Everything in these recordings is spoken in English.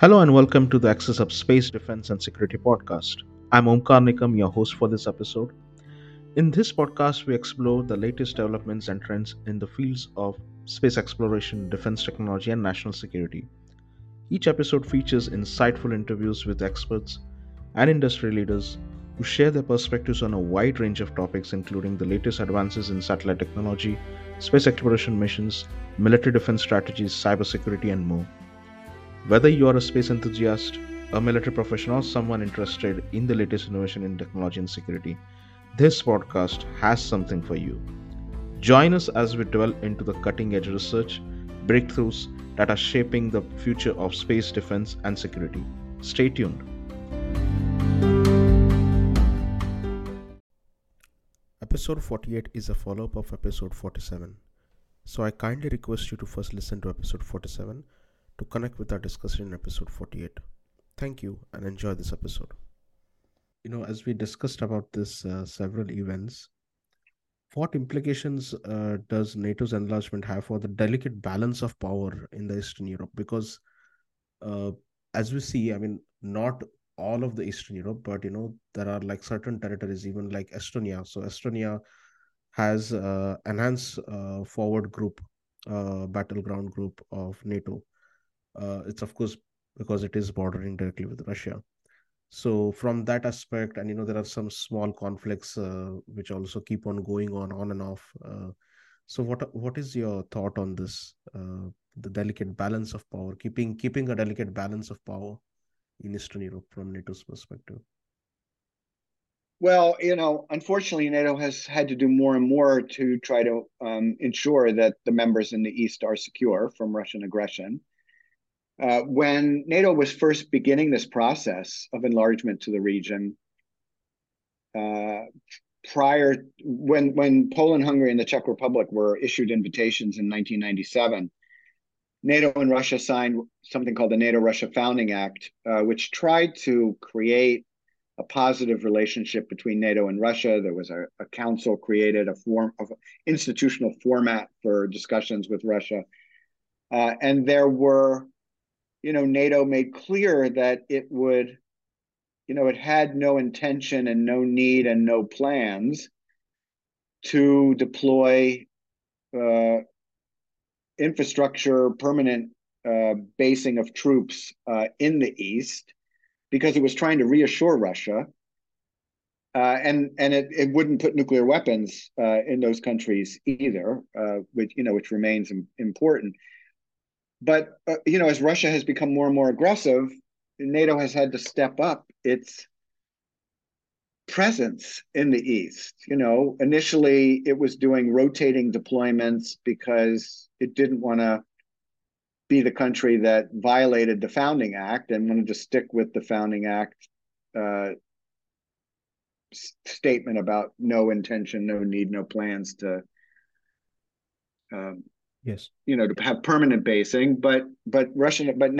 Hello and welcome to the Axis of Space Defense and Security podcast. I'm Omkar Nikam, your host for this episode. In this podcast, we explore the latest developments and trends in the fields of space exploration, defense technology, and national security. Each episode features insightful interviews with experts and industry leaders who share their perspectives on a wide range of topics, including the latest advances in satellite technology, space exploration missions, military defense strategies, cybersecurity, and more. Whether you are a space enthusiast, a military professional, or someone interested in the latest innovation in technology and security, this podcast has something for you. Join us as we delve into the cutting edge research, breakthroughs that are shaping the future of space defense and security. Stay tuned. Episode 48 is a follow up of episode 47. So I kindly request you to first listen to episode 47 to connect with our discussion in episode 48. Thank you and enjoy this episode you know, as we discussed about this uh, several events, what implications uh, does NATO's enlargement have for the delicate balance of power in the Eastern Europe? Because, uh, as we see, I mean, not all of the Eastern Europe, but you know, there are like certain territories, even like Estonia. So Estonia has uh, enhanced uh, forward group, uh, battleground group of NATO. It's of course because it is bordering directly with Russia. So from that aspect and you know there are some small conflicts uh, which also keep on going on on and off. Uh, so what what is your thought on this uh, the delicate balance of power keeping keeping a delicate balance of power in eastern europe from nato's perspective? Well you know unfortunately nato has had to do more and more to try to um, ensure that the members in the east are secure from russian aggression uh, when NATO was first beginning this process of enlargement to the region, uh, prior when when Poland, Hungary, and the Czech Republic were issued invitations in 1997, NATO and Russia signed something called the NATO-Russia Founding Act, uh, which tried to create a positive relationship between NATO and Russia. There was a, a council created, a form of institutional format for discussions with Russia, uh, and there were you know, NATO made clear that it would, you know, it had no intention and no need and no plans to deploy uh, infrastructure, permanent uh, basing of troops uh, in the east, because it was trying to reassure Russia, uh, and and it, it wouldn't put nuclear weapons uh, in those countries either, uh, which you know which remains important. But uh, you know, as Russia has become more and more aggressive, NATO has had to step up its presence in the east. You know, initially it was doing rotating deployments because it didn't want to be the country that violated the founding act and wanted to stick with the founding act uh, statement about no intention, no need, no plans to um, yes. you know to have permanent basing but but russian but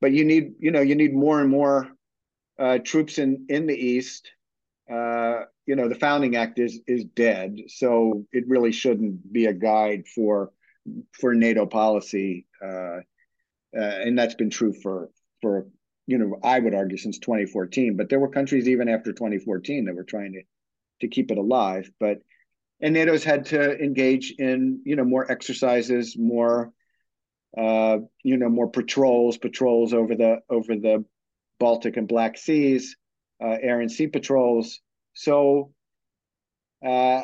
but you need you know you need more and more uh, troops in in the east. Uh, you know the founding act is is dead so it really shouldn't be a guide for for nato policy uh, uh and that's been true for for you know i would argue since 2014 but there were countries even after 2014 that were trying to to keep it alive but and NATO's had to engage in you know more exercises, more uh, you know more patrols, patrols over the over the Baltic and Black Seas, uh, air and sea patrols. So, uh,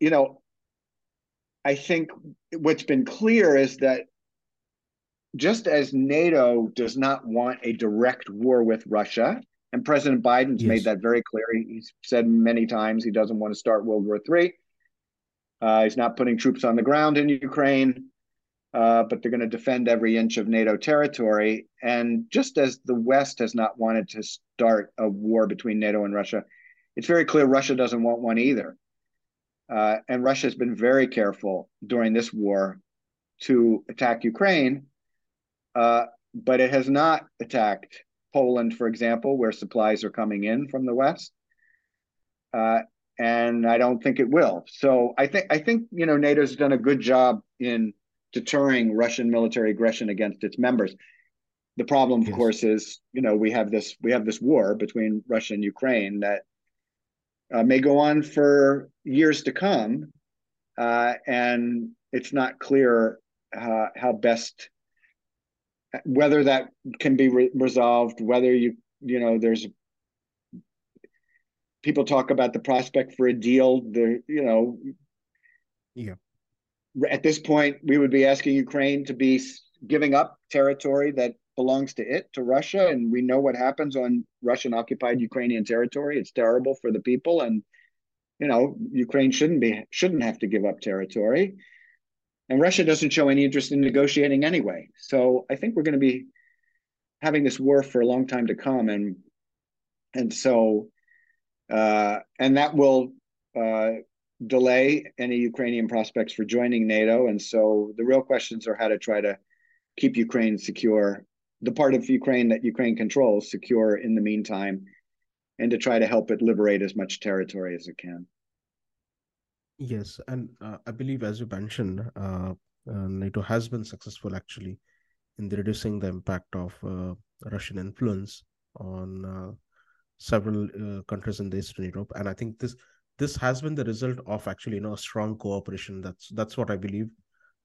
you know, I think what's been clear is that just as NATO does not want a direct war with Russia, and President Biden's yes. made that very clear. He's said many times he doesn't want to start World War III. Uh, he's not putting troops on the ground in Ukraine, uh, but they're going to defend every inch of NATO territory. And just as the West has not wanted to start a war between NATO and Russia, it's very clear Russia doesn't want one either. Uh, and Russia has been very careful during this war to attack Ukraine, uh, but it has not attacked Poland, for example, where supplies are coming in from the West. Uh, and I don't think it will. So I think I think you know NATO's done a good job in deterring Russian military aggression against its members. The problem, of Yes. course, is you know we have this we have this war between Russia and Ukraine that uh, may go on for years to come, uh, and it's not clear uh, how best whether that can be re- resolved. Whether you you know there's people talk about the prospect for a deal. There you know Yeah. at this point we would be asking Ukraine to be giving up territory that belongs to it to Russia, and we know what happens on Russian occupied Ukrainian territory. It's terrible for the people, and you know Ukraine shouldn't be shouldn't have to give up territory. And Russia doesn't show any interest in negotiating anyway. So I think we're going to be having this war for a long time to come, and and so uh, and that will uh, delay any Ukrainian prospects for joining NATO. And so the real questions are how to try to keep Ukraine secure, the part of Ukraine that Ukraine controls secure in the meantime, and to try to help it liberate as much territory as it can. Yes, and uh, I believe, as you mentioned, uh, uh, NATO has been successful actually in reducing the impact of uh, Russian influence on several uh, countries in the Eastern Europe, and I think this this has been the result of actually you know a strong cooperation. That's that's what I believe,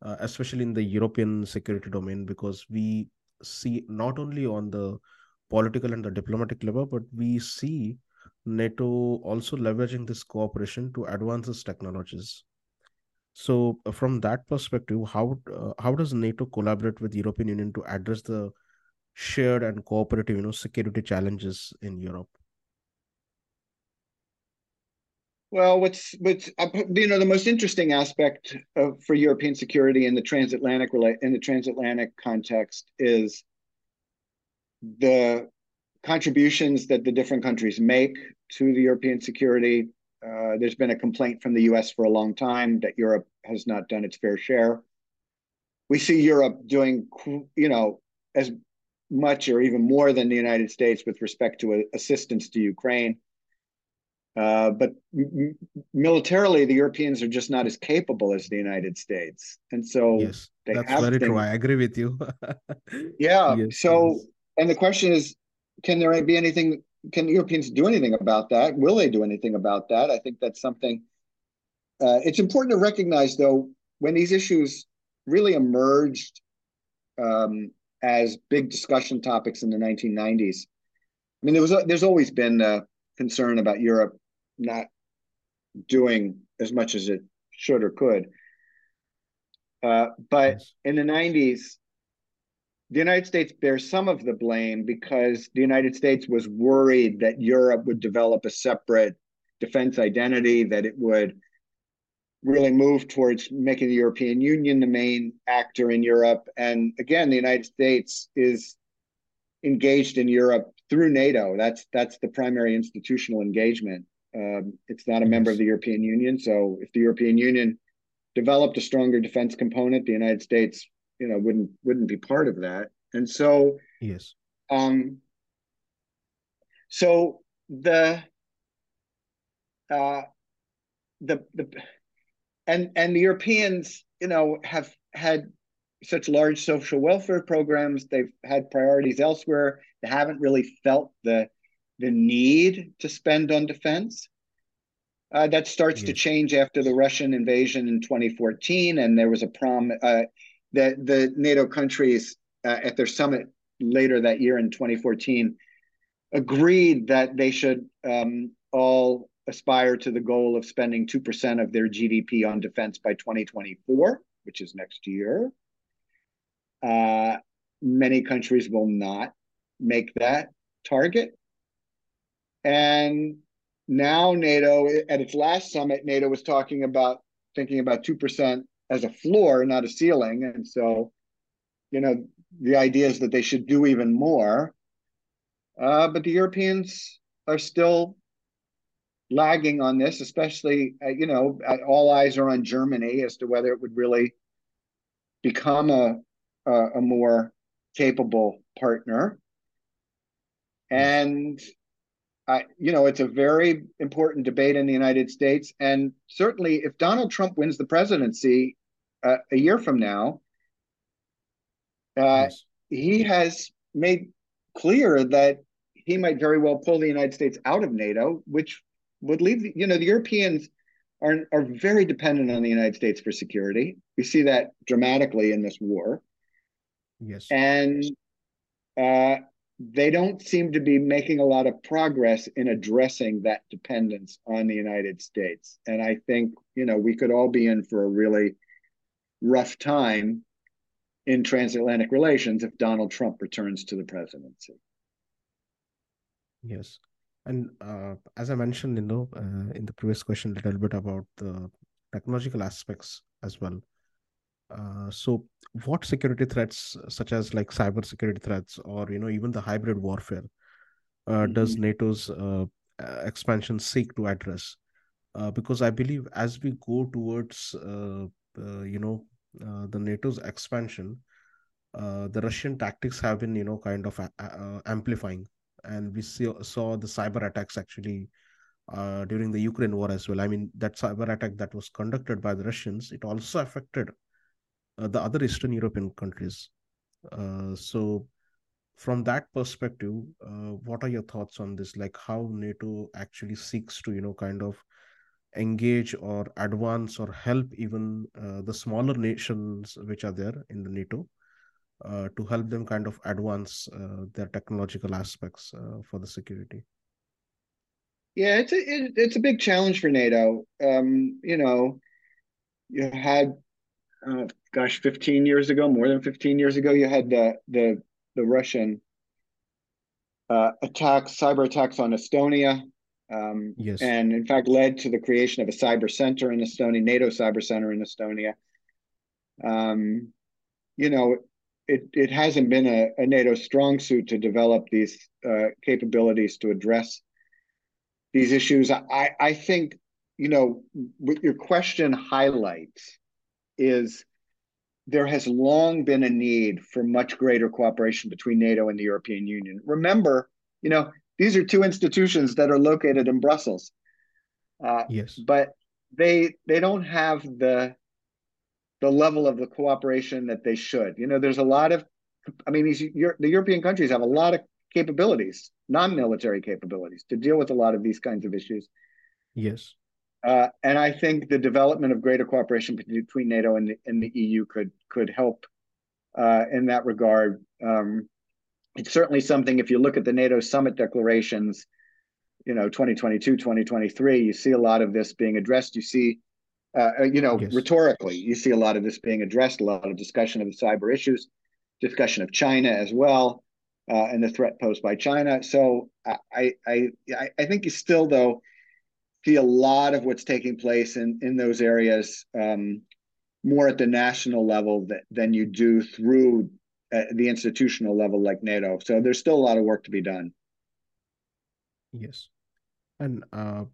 uh, especially in the European security domain, because we see not only on the political and the diplomatic level, but we see NATO also leveraging this cooperation to advance its technologies. So, uh, from that perspective, how uh, how does NATO collaborate with European Union to address the shared and cooperative, you know, security challenges in Europe? Well, what's what's uh, you know the most interesting aspect of, for European security in the transatlantic in the transatlantic context is the contributions that the different countries make to the European security. Uh, there's been a complaint from the U.S. for a long time that Europe has not done its fair share. We see Europe doing, you know, as much or even more than the United States with respect to assistance to Ukraine. Uh, but militarily, the Europeans are just not as capable as the United States, and so Yes, they that's have very been. true. I agree with you. Yeah. Yes, So, yes. and the question is, can there be anything? Can Europeans do anything about that? Will they do anything about that? I think that's something. Uh, it's important to recognize, though, when these issues really emerged um, as big discussion topics in the 1990s. I mean, there was there's always been a concern about Europe not doing as much as it should or could. Uh, but Yes. in the 90s, the United States bears some of the blame because the United States was worried that Europe would develop a separate defense identity, that it would really move towards making the European Union the main actor in Europe. And again, the United States is engaged in Europe through NATO. That's that's the primary institutional engagement. Um, it's not a member of the European Union. So if the European Union developed a stronger defense component, the United States, you know, wouldn't wouldn't be part of that. And so, Yes. um, so the uh, the the and and the Europeans, you know, have had such large social welfare programs. They've had priorities elsewhere. They haven't really felt the the need to spend on defense. Uh, that starts to change after the Russian invasion in 2014, and there was a prom uh, that the NATO countries uh, at their summit later that year in 2014 agreed that they should um, all aspire to the goal of spending 2% of their GDP on defense by 2024, which is next year. Uh, many countries will not make that target. And now NATO, at its last summit, NATO was talking about thinking about 2% as a floor, not a ceiling. And so, you know, the idea is that they should do even more. Uh, but the Europeans are still lagging on this, especially, uh, you know, uh, all eyes are on Germany as to whether it would really become a, a, a more capable partner. And I, you know, it's a very important debate in the United States. And certainly, if Donald Trump wins the presidency uh, a year from now, uh, he has made clear that he might very well pull the United States out of NATO, which would leave you know the Europeans are are very dependent on the United States for security. We see that dramatically in this war. Yes. And uh, they don't seem to be making a lot of progress in addressing that dependence on the United States. And I think, you know, we could all be in for a really rough time in transatlantic relations if Donald Trump returns to the presidency. Yes. And uh, as I mentioned, you know, uh, in the previous question, a little bit about the technological aspects as well. Uh, so, what security threats, such as like cyber security threats, or you know, even the hybrid warfare, uh, mm-hmm. does NATO's uh, expansion seek to address? Uh, because I believe as we go towards, you know, the NATO's expansion, the Russian tactics have been, you know, kind of amplifying and we see, saw the cyber attacks actually uh, during the Ukraine war as well. I mean, that cyber attack that was conducted by the Russians, it also affected uh, the other Eastern European countries. Uh, so, from that perspective, uh, what are your thoughts on this? Like how NATO actually seeks to, you know, kind of engage or advance or help even uh, the smaller nations which are there in the NATO uh, to help them kind of advance uh, their technological aspects uh, for the security. Yeah, it's a it, it's a big challenge for NATO. Um, you know, you had, uh, gosh, fifteen years ago, more than fifteen years ago, you had the the the Russian uh, attacks, cyber attacks on Estonia. Um, yes. And in fact, led to the creation of a cyber center in Estonia, NATO cyber center in Estonia. Um, you know, it, it hasn't been a, a NATO strong suit to develop these uh, capabilities to address these issues. I, I think, you know, what your question highlights is there has long been a need for much greater cooperation between NATO and the European Union. Remember, you know, these are two institutions that are located in Brussels. Uh, yes. But they they don't have the the level of the cooperation that they should. You know, there's a lot of, I mean, these the European countries have a lot of capabilities, non-military capabilities, to deal with a lot of these kinds of issues. Yes. Uh, and I think the development of greater cooperation between NATO and the, and the EU could could help uh, in that regard. Um, it's certainly something. If you look at the NATO summit declarations, you know, 2022, 2023, you see a lot of this being addressed. You see uh, uh, you know, yes. rhetorically, you see a lot of this being addressed, a lot of discussion of the cyber issues, discussion of China as well, uh, and the threat posed by China. So I, I, I, think you still though see a lot of what's taking place in in those areas um, more at the national level that, than you do through uh, the institutional level like NATO. So there's still a lot of work to be done. Yes, and uh,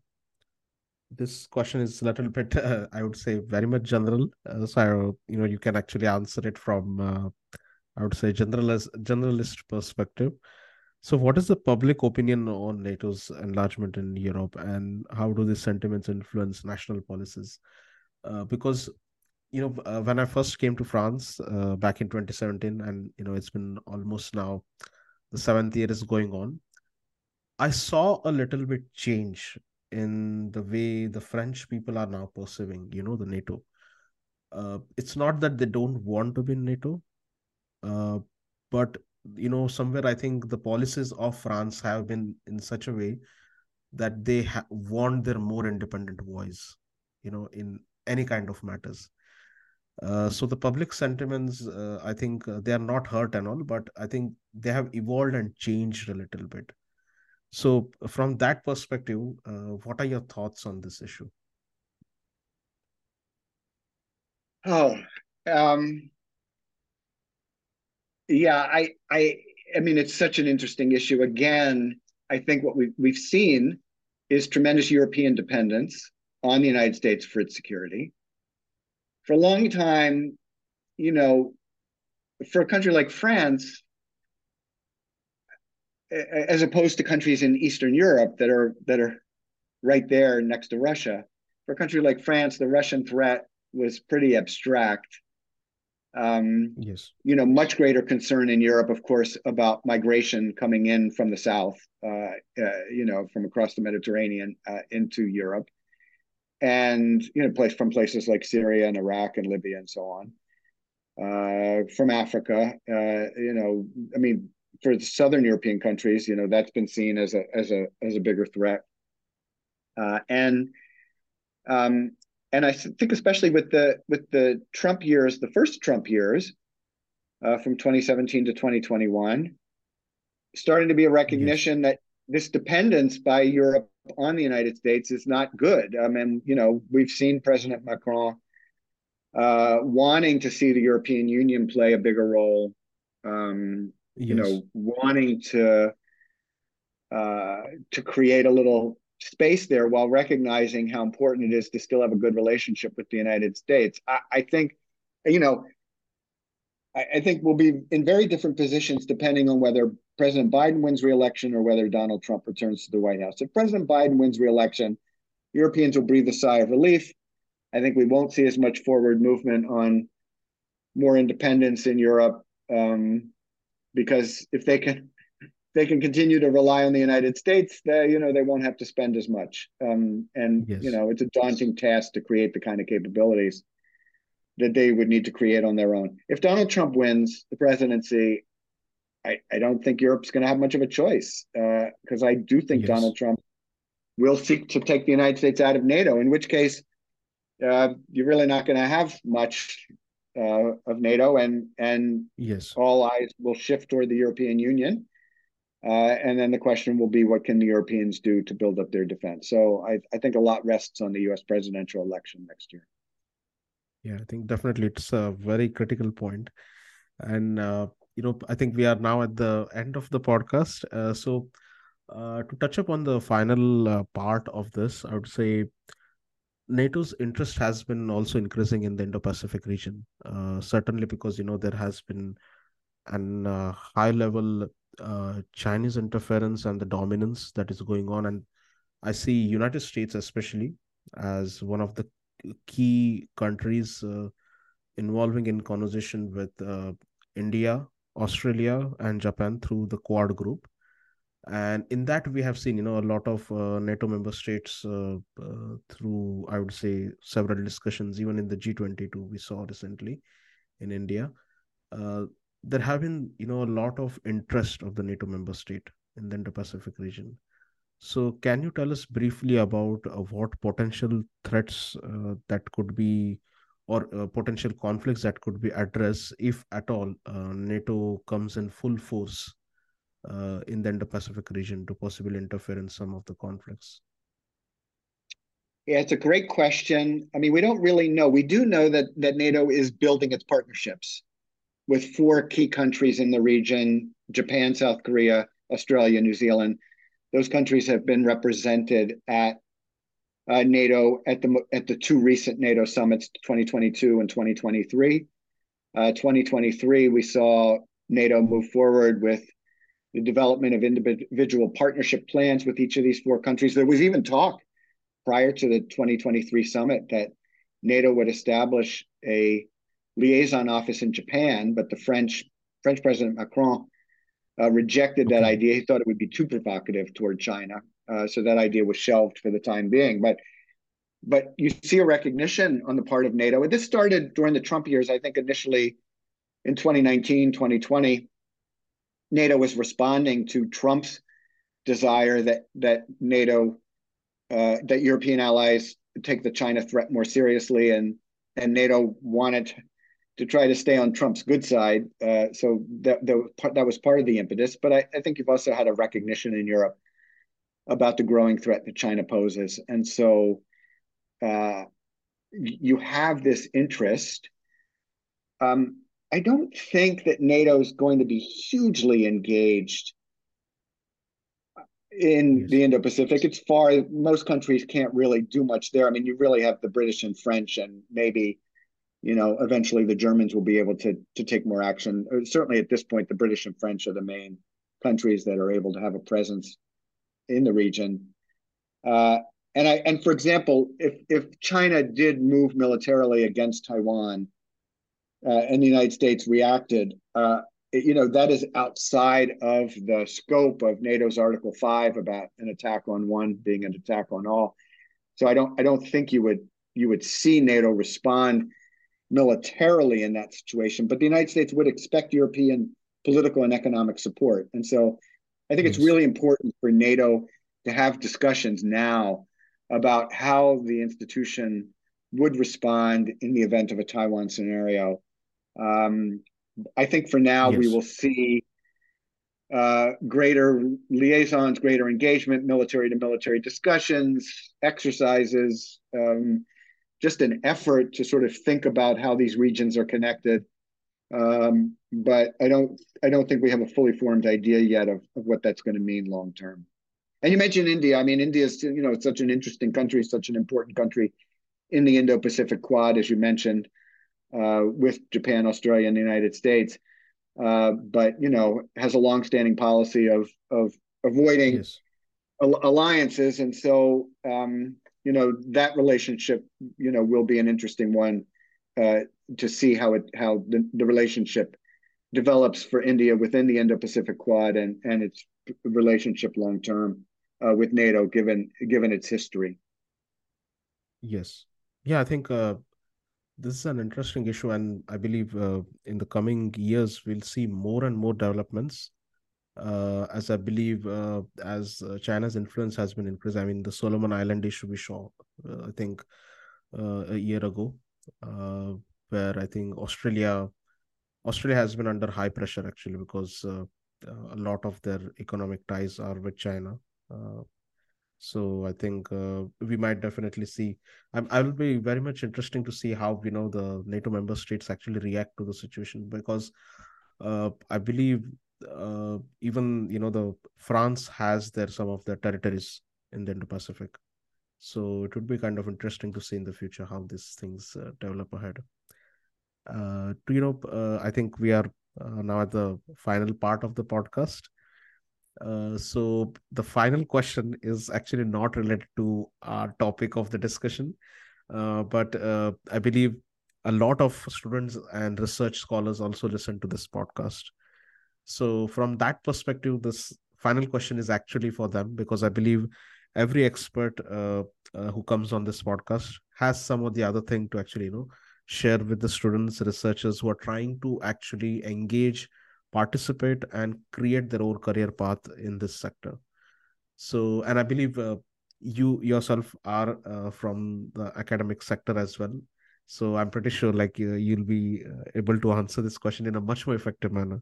this question is a little bit, uh, I would say, very much general. Uh, so you know, you can actually answer it from, uh, I would say, generalist generalist perspective. So, what is the public opinion on NATO's enlargement in Europe, and how do these sentiments influence national policies? Uh, because you know, uh, when I first came to France uh, back in 2017, and you know, it's been almost now the seventh year is going on. I saw a little bit change in the way the French people are now perceiving, you know, the NATO. Uh, it's not that they don't want to be NATO, uh, but you know, somewhere I think the policies of France have been in such a way that they ha- want their more independent voice, you know, in any kind of matters. Uh, so the public sentiments, uh, I think uh, they are not hurt and all, but I think they have evolved and changed a little bit. So, from that perspective, uh, what are your thoughts on this issue? Oh, um, yeah, I, I, I mean, it's such an interesting issue. Again, I think what we've we've seen is tremendous European dependence on the United States for its security. For a long time, you know, for a country like France, as opposed to countries in Eastern Europe that are that are right there next to Russia. For a country like France, the Russian threat was pretty abstract. Um, yes. You know, much greater concern in Europe, of course, about migration coming in from the south. Uh, uh, you know, from across the Mediterranean uh, into Europe, and you know, place from places like Syria and Iraq and Libya and so on. Uh, from Africa, uh, you know, I mean, for the southern European countries, you know, that's been seen as a as a as a bigger threat. Uh, and um, and I think especially with the with the Trump years, the first Trump years, uh, from 2017 to 2021, starting to be a recognition yes. that this dependence by Europe on the United States is not good. I mean, you know, we've seen President Macron uh, wanting to see the European Union play a bigger role. Um, yes. You know, wanting to uh, to create a little space there while recognizing how important it is to still have a good relationship with the United States. I, I think, you know, I, I, think we'll be in very different positions depending on whether President Biden wins re-election or whether Donald Trump returns to the White House. If President Biden wins re-election, Europeans will breathe a sigh of relief. I think we won't see as much forward movement on more independence in Europe um, because if they can they can continue to rely on the United States, they, you know, they won't have to spend as much. Um, and yes. you know, it's a daunting task to create the kind of capabilities that they would need to create on their own. If Donald Trump wins the presidency, I, I don't think Europe's going to have much of a choice because uh, I do think yes. Donald Trump will seek to take the United States out of NATO. In which case, uh, you're really not going to have much uh, of NATO, and and yes, all eyes will shift toward the European Union. Uh, and then the question will be, what can the Europeans do to build up their defense? So I, I think a lot rests on the U.S. presidential election next year. Yeah, I think definitely it's a very critical point. and uh, you know I think we are now at the end of the podcast. Uh, so uh, to touch upon the final uh, part of this, I would say NATO's interest has been also increasing in the Indo-Pacific region. Uh, certainly because you know there has been an high level uh, Chinese interference and the dominance that is going on, and I see United States especially as one of the key countries uh, involving in conversation with uh, India, Australia, and Japan through the Quad group. And in that, we have seen, you know, a lot of uh, NATO member states uh, uh, through, I would say, several discussions, even in the G22 we saw recently in India there have been you know a lot of interest of the nato member state in the indo-pacific region so can you tell us briefly about uh, what potential threats uh, that could be or uh, potential conflicts that could be addressed if at all uh, nato comes in full force uh, in the indo-pacific region to possibly interfere in some of the conflicts yeah, it's a great question. I mean, we don't really know. We do know that that NATO is building its partnerships with four key countries in the region Japan, South Korea, Australia, New Zealand. Those countries have been represented at uh, NATO at the at the two recent NATO summits, 2022 and 2023. Uh, 2023, we saw NATO move forward with the development of individual partnership plans with each of these four countries. There was even talk prior to the 2023 summit that NATO would establish a liaison office in Japan, but the French French President Macron uh, rejected that idea. He thought it would be too provocative toward China, uh, so that idea was shelved for the time being. But but you see a recognition on the part of NATO. And this started during the Trump years. I think initially in 2019, 2020, NATO was responding to Trump's desire that that NATO, uh, that European allies take the China threat more seriously, and and NATO wanted to try to stay on Trump's good side. Uh, so that, that, that was part of the impetus. But I, I, think you've also had a recognition in Europe about the growing threat that China poses. And so uh, you have this interest. Um, I don't think that NATO is going to be hugely engaged in yes. the Indo-Pacific. It's far most countries can't really do much there. I mean, you really have the British and French and maybe you know, eventually the Germans will be able to to take more action. Certainly at this point, the British and French are the main countries that are able to have a presence in the region. Uh, and I and for example, if if China did move militarily against Taiwan, uh, and the United States reacted. Uh, it, you know that is outside of the scope of NATO's Article Five about an attack on one being an attack on all. So I don't I don't think you would you would see NATO respond militarily in that situation, but the United States would expect European political and economic support. And so I think yes. it's really important for NATO to have discussions now about how the institution would respond in the event of a Taiwan scenario. Um, I think for now yes. we will see uh, greater liaisons, greater engagement, military to military discussions, exercises, um, just an effort to sort of think about how these regions are connected. Um, but I don't, I don't think we have a fully formed idea yet of, of what that's going to mean long term. And you mentioned India. I mean, India is, you know, it's such an interesting country, such an important country in the Indo-Pacific Quad, as you mentioned, uh, with Japan, Australia, and the United States. Uh, but you know, has a long-standing policy of of avoiding yes. al- alliances, and so um, you know that relationship, you know, will be an interesting one uh, to see how it how the, the relationship develops for India within the Indo-Pacific Quad and and its relationship long term uh, with NATO, given given its history. Yes, yeah, I think uh, this is an interesting issue, and I believe uh, in the coming years we'll see more and more developments. Uh, as I believe, uh, as uh, China's influence has been increased. I mean, the Solomon Island issue we saw, uh, I think, a year ago, where I think Australia, Australia has been under high pressure actually because a lot of their economic ties are with China. Uh, so I think uh, we might definitely see. I'm, I will be very much interesting to see how you know the NATO member states actually react to the situation because uh, I believe uh, even you know the France has their some of their territories in the Indo-Pacific. So it would be kind of interesting to see in the future how these things uh, develop ahead. Uh, to you know, I think we are now at the final part of the podcast. Uh, so the final question is actually not related to our topic of the discussion, uh, but uh, I believe a lot of students and research scholars also listen to this podcast. So from that perspective, this final question is actually for them because I believe every expert uh, uh, who comes on this podcast has some of the other thing to actually you know share with the students, researchers who are trying to actually engage participate and create their own career path in this sector. So and i believe uh, you yourself are uh, from the academic sector as well. So i'm pretty sure like uh, you'll be uh, able to answer this question in a much more effective manner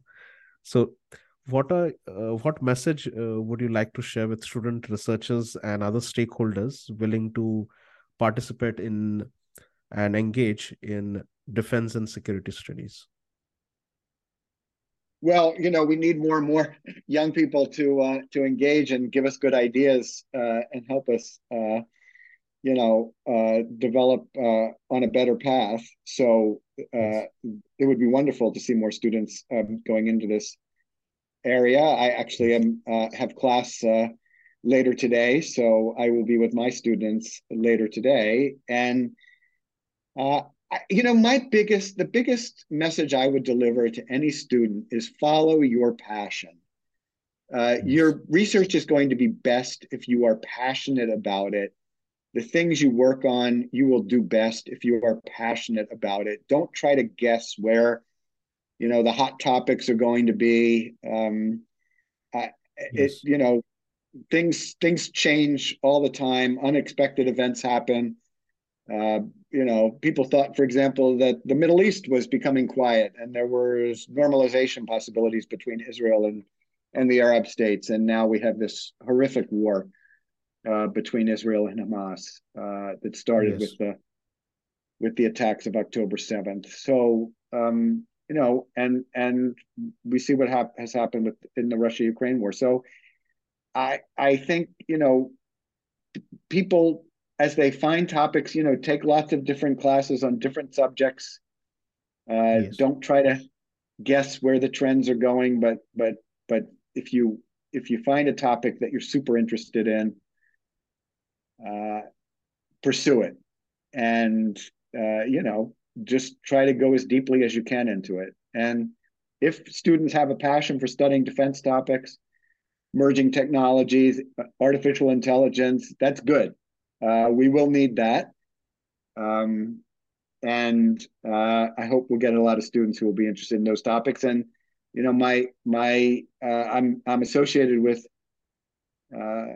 so what are uh, what message uh, would you like to share with student researchers and other stakeholders willing to participate in and engage in defense and security studies well, you know, we need more and more young people to uh, to engage and give us good ideas uh, and help us, uh, you know, uh, develop uh, on a better path. So uh, it would be wonderful to see more students um, going into this area. I actually am have class later today, so I will be with my students later today, and you know my biggest the biggest message i would deliver to any student is follow your passion. Uh, your research is going to be best if you are passionate about it the things you work on you will do best if you are passionate about it. Don't try to guess where you know the hot topics are going to be. Um, yes. it you know things things change all the time. Unexpected events happen. Uh, you know, people thought, for example, that the Middle East was becoming quiet and there was normalization possibilities between Israel and and the Arab states, and now we have this horrific war uh, between Israel and Hamas uh, that started yes. with the with the attacks of October seventh. So um, you know, and and we see what hap- has happened with in the Russia Ukraine war. So I I think you know people as they find topics, you know, take lots of different classes on different subjects. Uh, yes. Don't try to guess where the trends are going, but but but if you if you find a topic that you're super interested in, uh, pursue it, and uh, you know, just try to go as deeply as you can into it. And if students have a passion for studying defense topics, merging technologies, artificial intelligence, that's good. Uh, we will need that. Um, and uh, I hope we'll get a lot of students who will be interested in those topics. And you know, my my uh, I'm I'm associated with uh,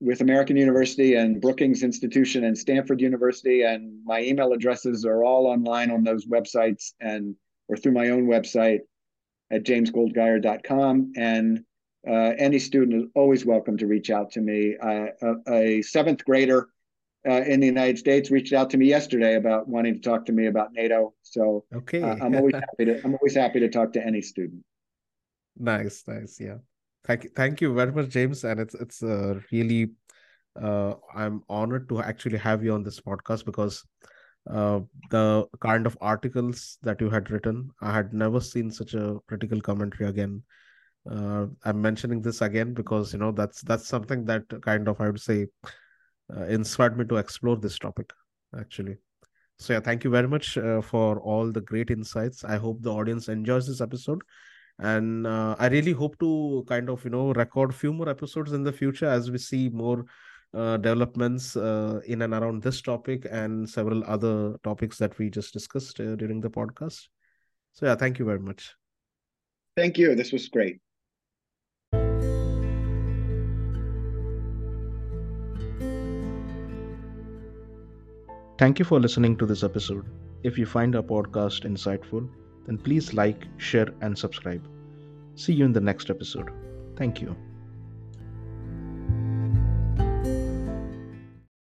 with American University and Brookings Institution and Stanford University, and my email addresses are all online on those websites and or through my own website at jamesgoldgeier.com. And uh, any student is always welcome to reach out to me. Uh, a, a, seventh grader uh, in the United States reached out to me yesterday about wanting to talk to me about NATO. So okay, uh, I'm always happy to I'm always happy to talk to any student. Nice, nice, yeah. Thank you, thank you very much, James. And it's it's uh, really uh, I'm honored to actually have you on this podcast because uh, the kind of articles that you had written, I had never seen such a critical commentary again. Uh, I'm mentioning this again because you know that's that's something that kind of I would say uh, inspired me to explore this topic actually. So yeah, thank you very much uh, for all the great insights. I hope the audience enjoys this episode and uh, i really hope to kind of you know record few more episodes in the future as we see more uh, developments uh, in and around this topic and several other topics that we just discussed uh, during the podcast. So yeah thank you very much. Thank you. This was great. Thank you for listening to this episode. If you find our podcast insightful, then please like, share, and subscribe. See you in the next episode. Thank you.